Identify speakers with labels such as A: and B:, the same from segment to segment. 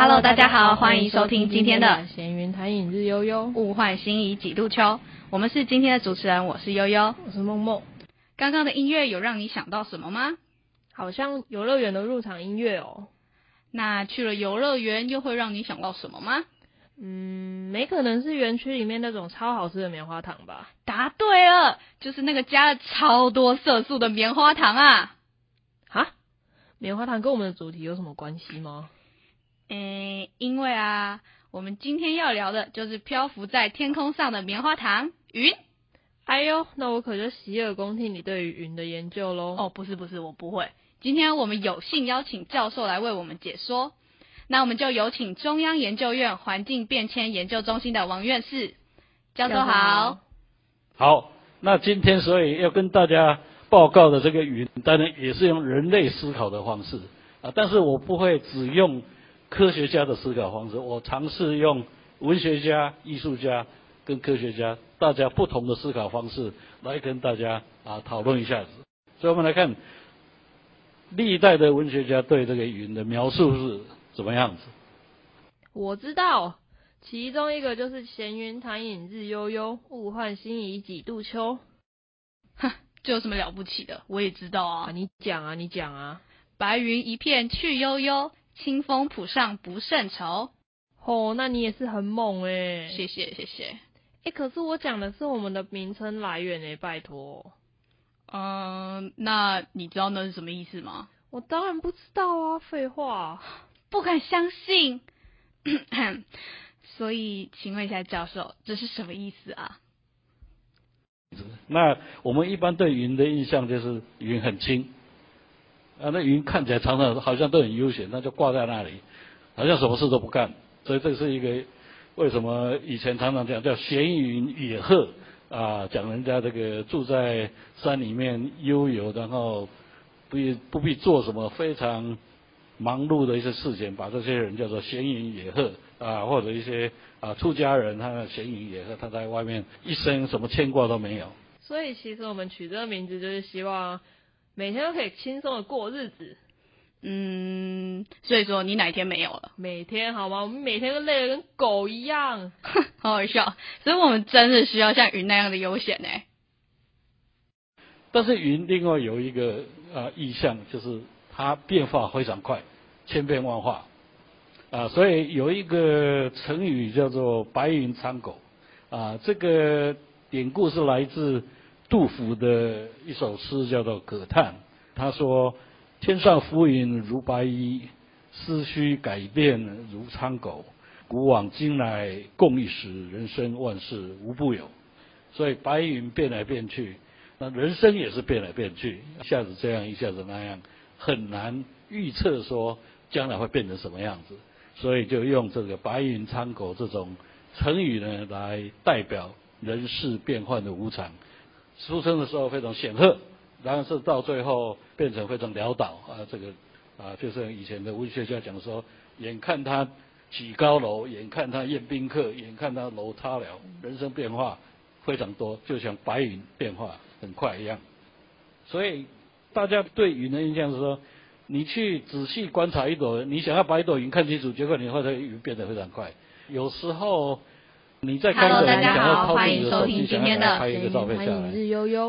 A: Hello，大家好，欢迎收听今天的
B: 闲云谈影日悠悠，
A: 物换星移几度秋。我们是今天的主持人，我是悠悠，
B: 我是梦梦。
A: 刚刚的音乐有让你想到什么吗？
B: 好像游乐园的入场音乐哦。
A: 那去了游乐园又会让你想到什么吗？
B: 嗯，没可能是园区里面那种超好吃的棉花糖吧？
A: 答对了，就是那个加了超多色素的棉花糖啊！
B: 哈，棉花糖跟我们的主题有什么关系吗？
A: 诶，因为啊，我们今天要聊的就是漂浮在天空上的棉花糖云。
B: 哎呦，那我可就洗耳恭听你对于云的研究喽。
A: 哦，不是不是，我不会。今天我们有幸邀请教授来为我们解说。那我们就有请中央研究院环境变迁研究中心的王院士教授好。
C: 好，那今天所以要跟大家报告的这个云，当然也是用人类思考的方式啊，但是我不会只用科学家的思考方式，我尝试用文学家、艺术家跟科学家大家不同的思考方式来跟大家啊讨论一下子。所以我们来看历代的文学家对这个云的描述是。怎么样子？
B: 我知道，其中一个就是闲云潭影日悠悠，物换星移几度秋。
A: 哼，这有什么了不起的？我也知道啊。
B: 你讲啊，你讲啊。
A: 白云一片去悠悠，清风浦上不胜愁。
B: 哦，那你也是很猛哎。
A: 谢谢谢谢。
B: 哎，可是我讲的是我们的名称来源哎，拜托。
A: 嗯，那你知道那是什么意思吗？
B: 我当然不知道啊，废话。
A: 不敢相信，所以请问一下教授，这是什么意思啊？
C: 那我们一般对云的印象就是云很轻，啊，那云看起来常常好像都很悠闲，那就挂在那里，好像什么事都不干。所以这是一个为什么以前常常讲叫闲云野鹤啊，讲人家这个住在山里面悠游，然后不必不必做什么非常。忙碌的一些事情，把这些人叫做闲云野鹤啊，或者一些啊出家人，他闲云野鹤，他在外面一生什么牵挂都没有。
B: 所以其实我们取这个名字，就是希望每天都可以轻松的过日子。
A: 嗯，所以说你哪天没有了？
B: 每天好吗？我们每天都累得跟狗一样，
A: 好好笑。所以我们真的需要像云那样的悠闲呢。
C: 但是云另外有一个啊意象，就是。它变化非常快，千变万化，啊，所以有一个成语叫做“白云苍狗”，啊，这个典故是来自杜甫的一首诗，叫做《葛叹》。他说：“天上浮云如白衣，思绪改变如苍狗。古往今来共一时，人生万事无不有。”所以白云变来变去，那人生也是变来变去，一下子这样，一下子那样。很难预测说将来会变成什么样子，所以就用这个“白云苍狗”这种成语呢来代表人事变幻的无常。出生的时候非常显赫，然后是到最后变成非常潦倒啊！这个啊，就是以前的文学家讲说，眼看他起高楼，眼看他宴宾客，眼看他楼塌了，人生变化非常多，就像白云变化很快一样。所以。大家对云的印象是说，你去仔细观察一朵，你想要把一朵云看清楚，结果你会发现云变得非常快。有时候你在看着你想要掏自己的手机，想要拍一个照片下来，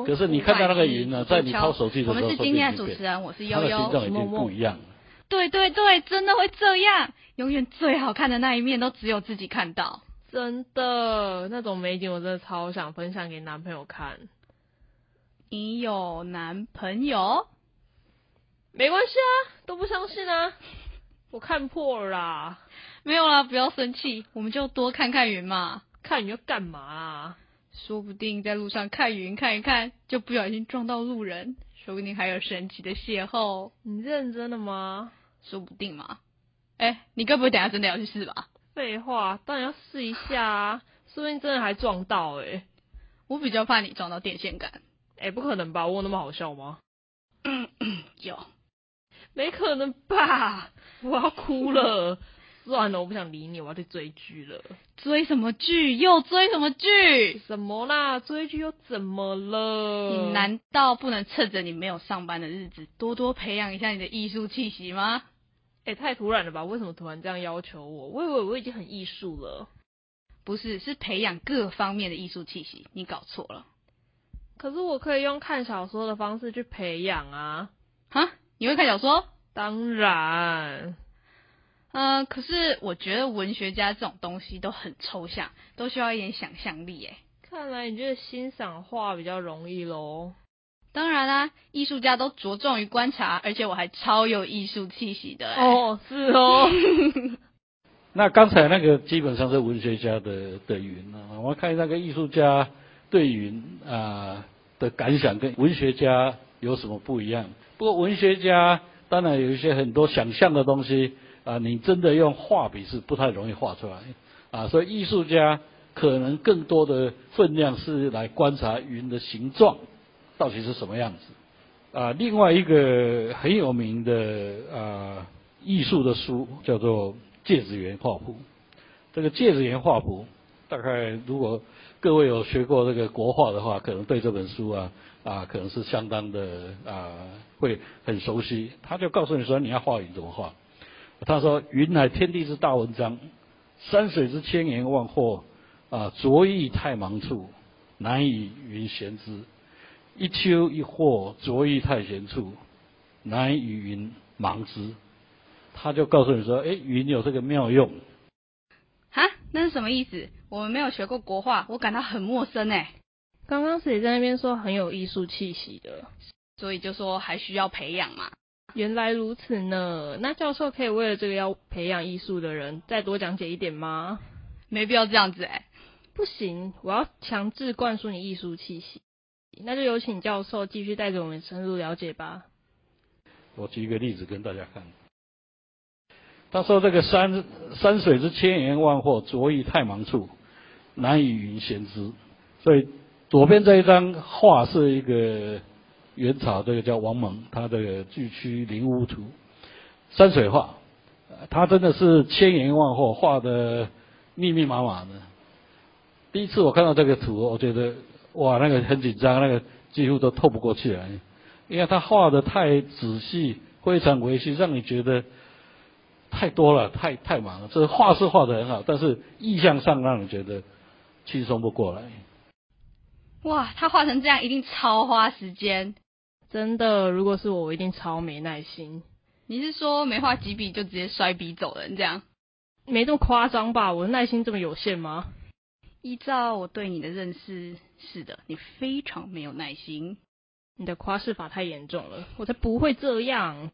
C: 可是你看到那个云呢，在你掏手机的时候，
A: 我们是今天的主持人，我是悠悠，
C: 形状已经不一样了。
A: 对对对，真的会这样，永远最好看的那一面都只有自己看到。
B: 真的，那种美景我真的超想分享给男朋友看。
A: 你有男朋友？
B: 没关系啊，都不相信啊，我看破了啦。
A: 没有啦，不要生气，我们就多看看云嘛。
B: 看云要干嘛啊？
A: 说不定在路上看云看一看，就不小心撞到路人，说不定还有神奇的邂逅。
B: 你认真的吗？
A: 说不定嘛。哎，你该不会等下真的要去试吧？
B: 废话，当然要试一下啊，说不定真的还撞到哎。
A: 我比较怕你撞到电线杆。
B: 哎，不可能吧？我那么好笑吗？
A: 有，
B: 没可能吧？我要哭了。算了，我不想理你，我要去追剧了。
A: 追什么剧？又追什么剧？
B: 什么啦？追剧又怎么了？
A: 你难道不能趁着你没有上班的日子，多多培养一下你的艺术气息吗？
B: 哎、太突然了吧？为什么突然这样要求我？我以为我已经很艺术了。
A: 不是，是培养各方面的艺术气息，你搞错了。
B: 可是我可以用看小说的方式去培养啊。
A: 哈，你会看小说？
B: 当然，
A: 呃，可是我觉得文学家这种东西都很抽象，都需要一点想象力诶。
B: 看来你觉得欣赏画比较容易喽。
A: 当然啦、艺术家都着重于观察，而且我还超有艺术气息的。
B: 哦，是哦。
C: 那刚才那个基本上是文学家的的云啊，我们看那个艺术家对云啊、的感想跟文学家有什么不一样？不过文学家当然有一些很多想象的东西啊，你真的用画笔是不太容易画出来啊，所以艺术家可能更多的分量是来观察云的形状到底是什么样子啊。另外一个很有名的啊艺术的书叫做《芥子园画谱》。这个《芥子园画谱》，大概如果各位有学过这个国画的话，可能对这本书啊啊可能是相当的啊会很熟悉。他就告诉你说你要画云怎么画。他说：“云乃天地之大文章，山水之千言万惑啊，着意太忙处，难以云闲之。一丘一壑，着意太闲处，难以云忙之。”他就告诉你说：“哎，云有这个妙用。”
A: 哈，那是什么意思？我们没有学过国画，我感到很陌生诶。
B: 刚刚谁在那边说很有艺术气息的？
A: 所以就说还需要培养嘛。
B: 原来如此呢。那教授可以为了这个要培养艺术的人再多讲解一点吗？
A: 没必要这样子诶。
B: 不行，我要强制灌输你艺术气息。那就有请教授继续带着我们深入了解吧。
C: 我举一个例子跟大家看。他说：“这个山山水之千言万惑，着意太忙处，难以云闲之。”所以左边这一张画是一个元朝这个叫王蒙，他这个《巨区灵屋图》山水画，他真的是千言万惑，画的密密麻麻的。第一次我看到这个图，我觉得哇，那个很紧张，那个几乎都透不过气来，因为他画的太仔细，非常维系，让你觉得太多了，太太忙了。这画是画的很好，但是意象上让你觉得轻松不过来。
A: 哇，他画成这样一定超花时间。
B: 真的，如果是我，我一定超没耐心。
A: 你是说没画几笔就直接摔笔走人这样？
B: 没这么夸张吧？我的耐心这么有限吗？
A: 依照我对你的认识，是的，你非常没有耐心。
B: 你的夸饰法太严重了，我才不会这样。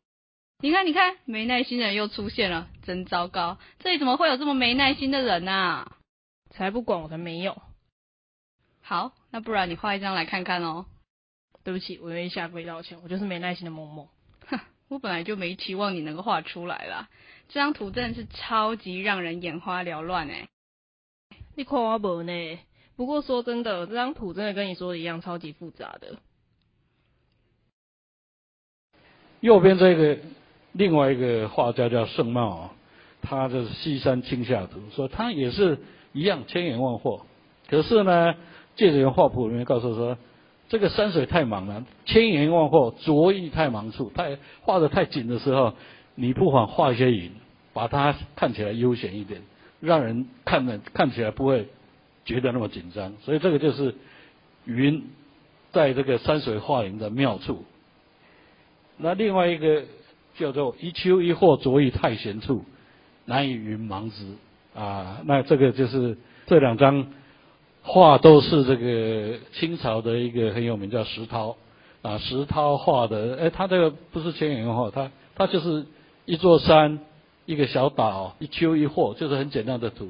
A: 你看，你看，没耐心的人又出现了，真糟糕！这里怎么会有这么没耐心的人啊？
B: 才不管，我才没有。
A: 好，那不然你画一张来看看哦。
B: 对不起，我愿意下跪道歉，我就是没耐心的萌萌。
A: 哼，我本来就没期望你能够画出来啦。这张图真的是超级让人眼花缭乱哎。
B: 你看我无呢？不过说真的，这张图真的跟你说的一样，超级复杂的。
C: 右边这个另外一个画家叫盛茂，他的《西山青下图》说他也是一样千言万惑，可是呢，《芥子园画谱》里面告诉说，这个山水太忙了，千言万惑，着意太忙处，太画的太紧的时候，你不妨画一些云，把它看起来悠闲一点，让人看了看起来不会觉得那么紧张。所以这个就是云在这个山水画林的妙处。那另外一个叫做一丘一壑，着意太闲处，难以云忙之啊。那这个就是这两张画都是这个清朝的一个很有名叫石涛啊，石涛画的。哎，他这个不是千言万惑，他他就是一座山，一个小岛，一丘一壑，就是很简单的图。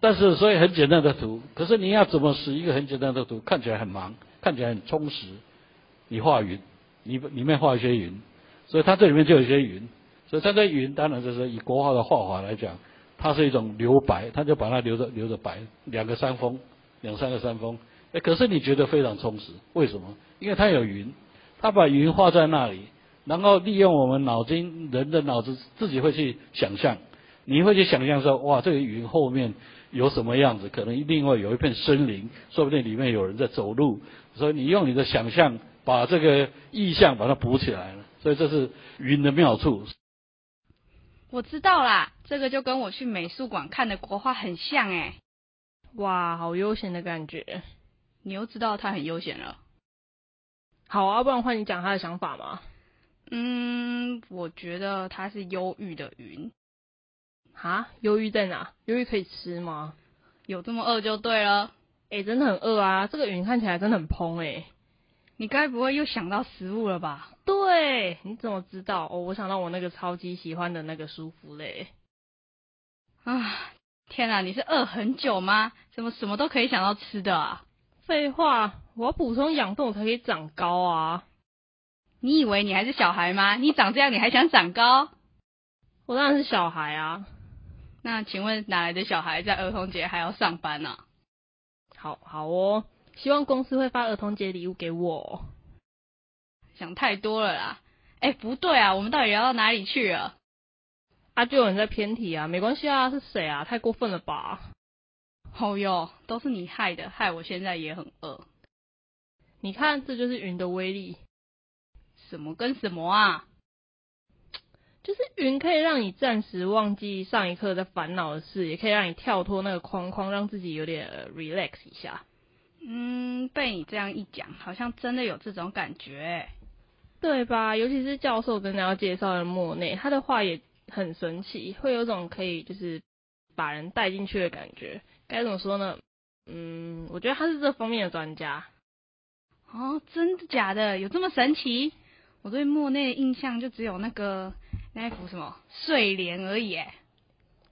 C: 但是所以很简单的图，可是你要怎么使一个很简单的图看起来很忙，看起来很充实？你画云。里里面画一些云，所以它这里面就有一些云，所以它这云当然就是以国画的画法来讲，它是一种留白，它就把它留着留着白，两个山峰，两三个山峰，哎，可是你觉得非常充实，为什么？因为它有云，它把云画在那里，然后利用我们脑筋人的脑子自己会去想象，你会去想象说，哇，这个云后面有什么样子？可能另外有一片森林，说不定里面有人在走路，所以你用你的想象。把这个意象把它补起来了，所以这是云的妙处。
A: 我知道啦，这个就跟我去美术馆看的国画很像哎。
B: 哇，好悠闲的感觉。
A: 你又知道他很悠闲了。
B: 好啊，不然换你讲他的想法嘛。
A: 嗯，我觉得他是忧郁的云。
B: 哈？忧郁在哪？忧郁可以吃吗？
A: 有这么饿就对了。
B: 哎，真的很饿啊！这个云看起来真的很蓬哎。
A: 你该不会又想到食物了吧？
B: 对，你怎么知道？哦，我想到我那个超级喜欢的那个舒芙蕾。
A: 啊，天啊，你是饿很久吗？怎么什么都可以想到吃的啊？
B: 废话，我要补充养分，我才可以长高啊！
A: 你以为你还是小孩吗？你长这样，你还想长高？
B: 我当然是小孩啊！
A: 那请问哪来的小孩在儿童节还要上班呢？
B: 好好哦，希望公司会发儿童节礼物给我。
A: 想太多了啦！哎，不对啊，我们到底聊到哪里去了？
B: 啊，就有人在偏题啊，没关系啊，是谁啊？太过分了吧！
A: 哦哟，都是你害的，害我现在也很饿。
B: 你看，这就是云的威力。
A: 什么跟什么啊？
B: 就是云可以让你暂时忘记上一刻在烦恼的事，也可以让你跳脱那个框框，让自己有点 relax 一下。
A: 嗯，被你这样一讲，好像真的有这种感觉，
B: 对吧？尤其是教授跟大家介绍的莫内，他的话也很神奇，会有种可以就是把人带进去的感觉。该怎么说呢？嗯，我觉得他是这方面的专家。
A: 哦，真的假的？有这么神奇？我对莫内的印象就只有那个那一幅什么睡莲而已。哎，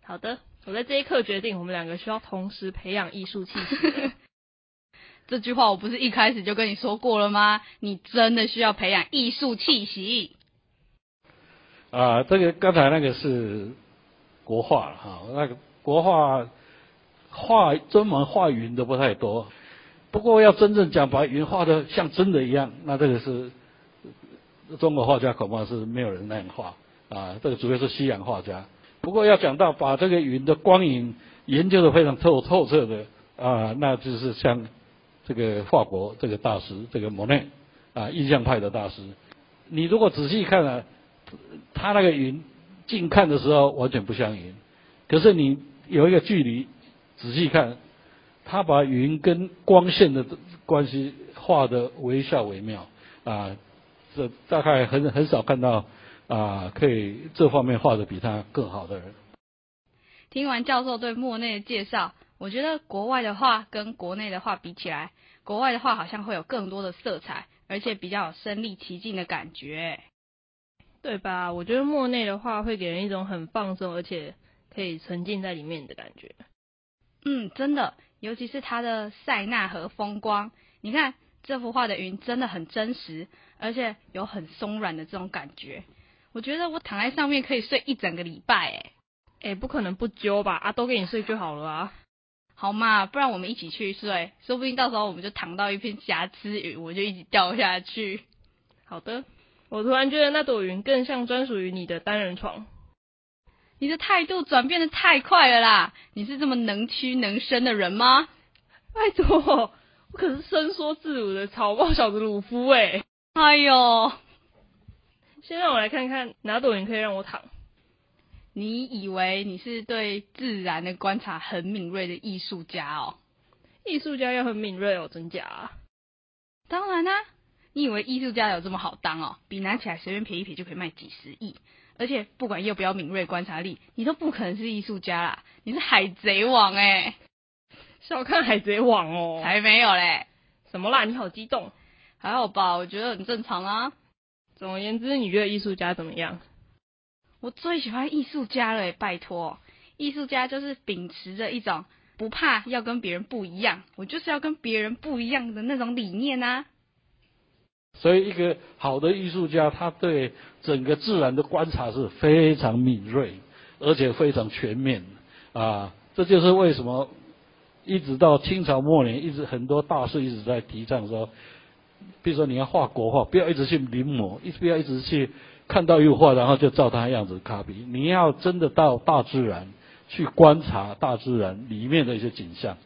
B: 好的，我在这一刻决定，我们两个需要同时培养艺术气息。
A: 这句话我不是一开始就跟你说过了吗？你真的需要培养艺术气息。
C: 啊，这个刚才那个是国画哈，那个国画。画专门画云的不太多，不过要真正讲把云画的像真的一样，那这个是中国画家恐怕是没有人那样画啊。这个主要是西洋画家。不过要讲到把这个云的光影研究的非常透透彻的啊，那就是像这个法国这个大师这个莫内啊，印象派的大师。你如果仔细看啊，他那个云近看的时候完全不像云，可是你有一个距离。仔细看，他把云跟光线的关系画的惟肖惟妙啊，这大概很很少看到啊，可以这方面画的比他更好的人。
A: 听完教授对莫内的介绍，我觉得国外的画跟国内的画比起来，国外的画好像会有更多的色彩，而且比较有身临其境的感觉，
B: 对吧？我觉得莫内的话会给人一种很放松，而且可以沉浸在里面的感觉。
A: 嗯，真的，尤其是它的塞纳河风光，你看这幅画的云真的很真实，而且有很松软的这种感觉。我觉得我躺在上面可以睡一整个礼拜，哎，
B: 哎，不可能不揪吧？啊，都给你睡就好了啊。
A: 好嘛，不然我们一起去睡，说不定到时候我们就躺到一片瑕疵云，我就一起掉下去。
B: 好的，我突然觉得那朵云更像专属于你的单人床。
A: 你的态度转变的太快了啦！你是这么能屈能伸的人吗？
B: 拜托，我可是伸缩自如的草包小子鲁夫哎！
A: 哎呦，
B: 先让我来看看哪朵云可以让我躺。
A: 你以为你是对自然的观察很敏锐的艺术家哦？
B: 艺术家要很敏锐哦，真假？
A: 当然啦！你以为艺术家有这么好当哦？笔拿起来随便撇一撇就可以卖几十亿。而且不管要不要敏锐观察力，你都不可能是艺术家啦！你是海贼王哎，
B: 小看海贼王哦，
A: 才没有嘞！
B: 什么啦？你好激动？
A: 还好吧，我觉得很正常啊。
B: 总而言之，你觉得艺术家怎么样？
A: 我最喜欢艺术家了，拜托！艺术家就是秉持着一种不怕要跟别人不一样，我就是要跟别人不一样的那种理念啊。
C: 所以，一个好的艺术家，他对整个自然的观察是非常敏锐，而且非常全面啊。这就是为什么一直到清朝末年，一直很多大师一直在提倡说，比如说你要画国画，不要一直去临摹，一不要一直去看到一幅画，然后就照他样子 copy。你要真的到大自然去观察大自然里面的一些景象，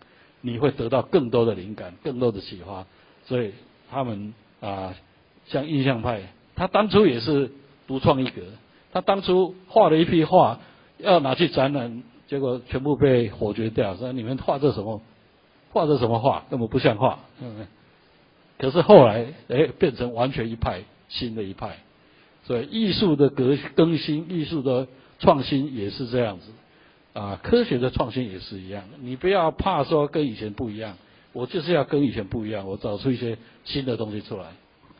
C: 你会得到更多的灵感，更多的启发。所以他们。啊，像印象派，他当初也是独创一格，他当初画了一批画，要拿去展览，结果全部被否决掉，说你们画这什么？画这什么画？根本不像画。可是后来，哎，变成完全一派新的一派。所以艺术的革更新，艺术的创新也是这样子。啊，科学的创新也是一样。你不要怕说跟以前不一样，我就是要跟以前不一样，我找出一些新的东西出来。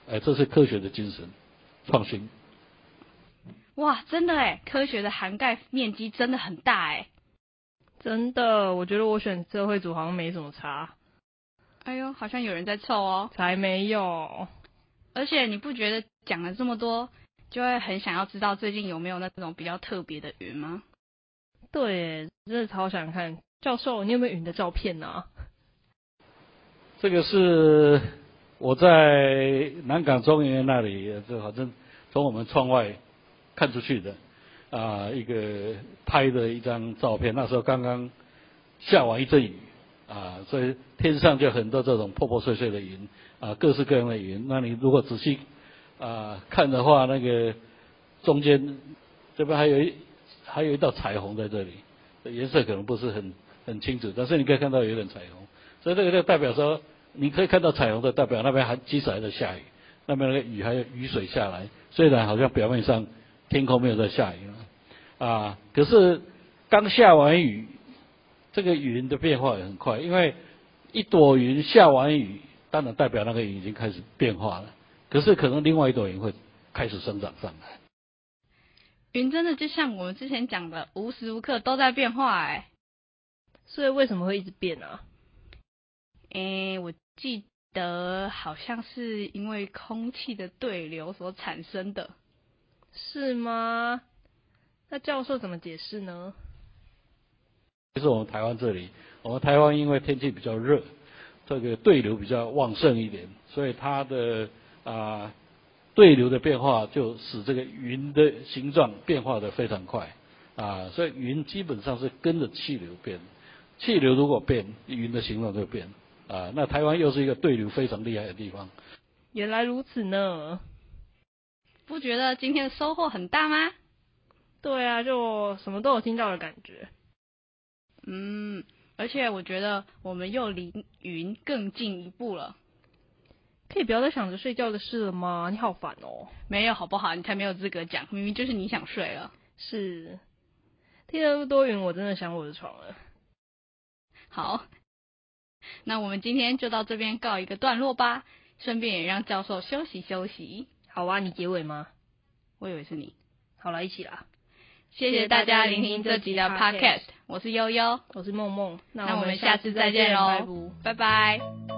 C: 哎，这是科学的精神，创新。
A: 哇，真的哎，科学的涵盖面积真的很大哎。
B: 真的，我觉得我选社会组好像没什么差。
A: 哎呦，好像有人在凑哦。
B: 才没有。
A: 而且你不觉得讲了这么多，就会很想要知道最近有没有那种比较特别的云吗？
B: 对，真的超想看。教授，你有没有云的照片呢？
C: 这个是我在南港中园那里，这好像从我们窗外看出去的啊，一个拍的一张照片。那时候刚刚下完一阵雨啊，所以天上就很多这种破破碎碎的云啊，各式各样的云。那你如果仔细啊看的话，那个中间这边还有一还有一道彩虹在这里，颜色可能不是很很清楚，但是你可以看到有点彩虹。所以这个就代表说，你可以看到彩虹的代表那边还即使还在下雨，那边那个雨还有雨水下来，虽然好像表面上天空没有在下雨，啊，可是刚下完雨，这个云的变化也很快，因为一朵云下完雨，当然代表那个云已经开始变化了，可是可能另外一朵云会开始生长上来。
A: 云真的就像我们之前讲的，无时无刻都在变化哎，
B: 所以为什么会一直变呢？
A: 诶，我记得好像是因为空气的对流所产生的，
B: 是吗？那教授怎么解释呢？
C: 就是我们台湾这里，我们台湾因为天气比较热，这个对流比较旺盛一点，所以它的啊对流的变化就使这个云的形状变化的非常快啊，所以云基本上是跟着气流变，气流如果变，云的形状就变。啊，那台湾又是一个对流非常厉害的地方。
B: 原来如此呢，
A: 不觉得今天的收获很大吗？
B: 对啊，就什么都有听到的感觉。
A: 嗯，而且我觉得我们又离云更进一步了。
B: 可以不要再想着睡觉的事了吗？你好烦哦。
A: 没有好不好？你才没有资格讲，明明就是你想睡了。
B: 是，听了那么多云，我真的想我的床了。
A: 好。那我们今天就到这边告一个段落吧，顺便也让教授休息休息。
B: 好啊，你结尾吗？
A: 我以为是你。
B: 好了，一起啦。
A: 谢谢大家聆听这集的 Podcast，我是悠悠，
B: 我是梦梦。
A: 那我们下次再见喽，拜拜。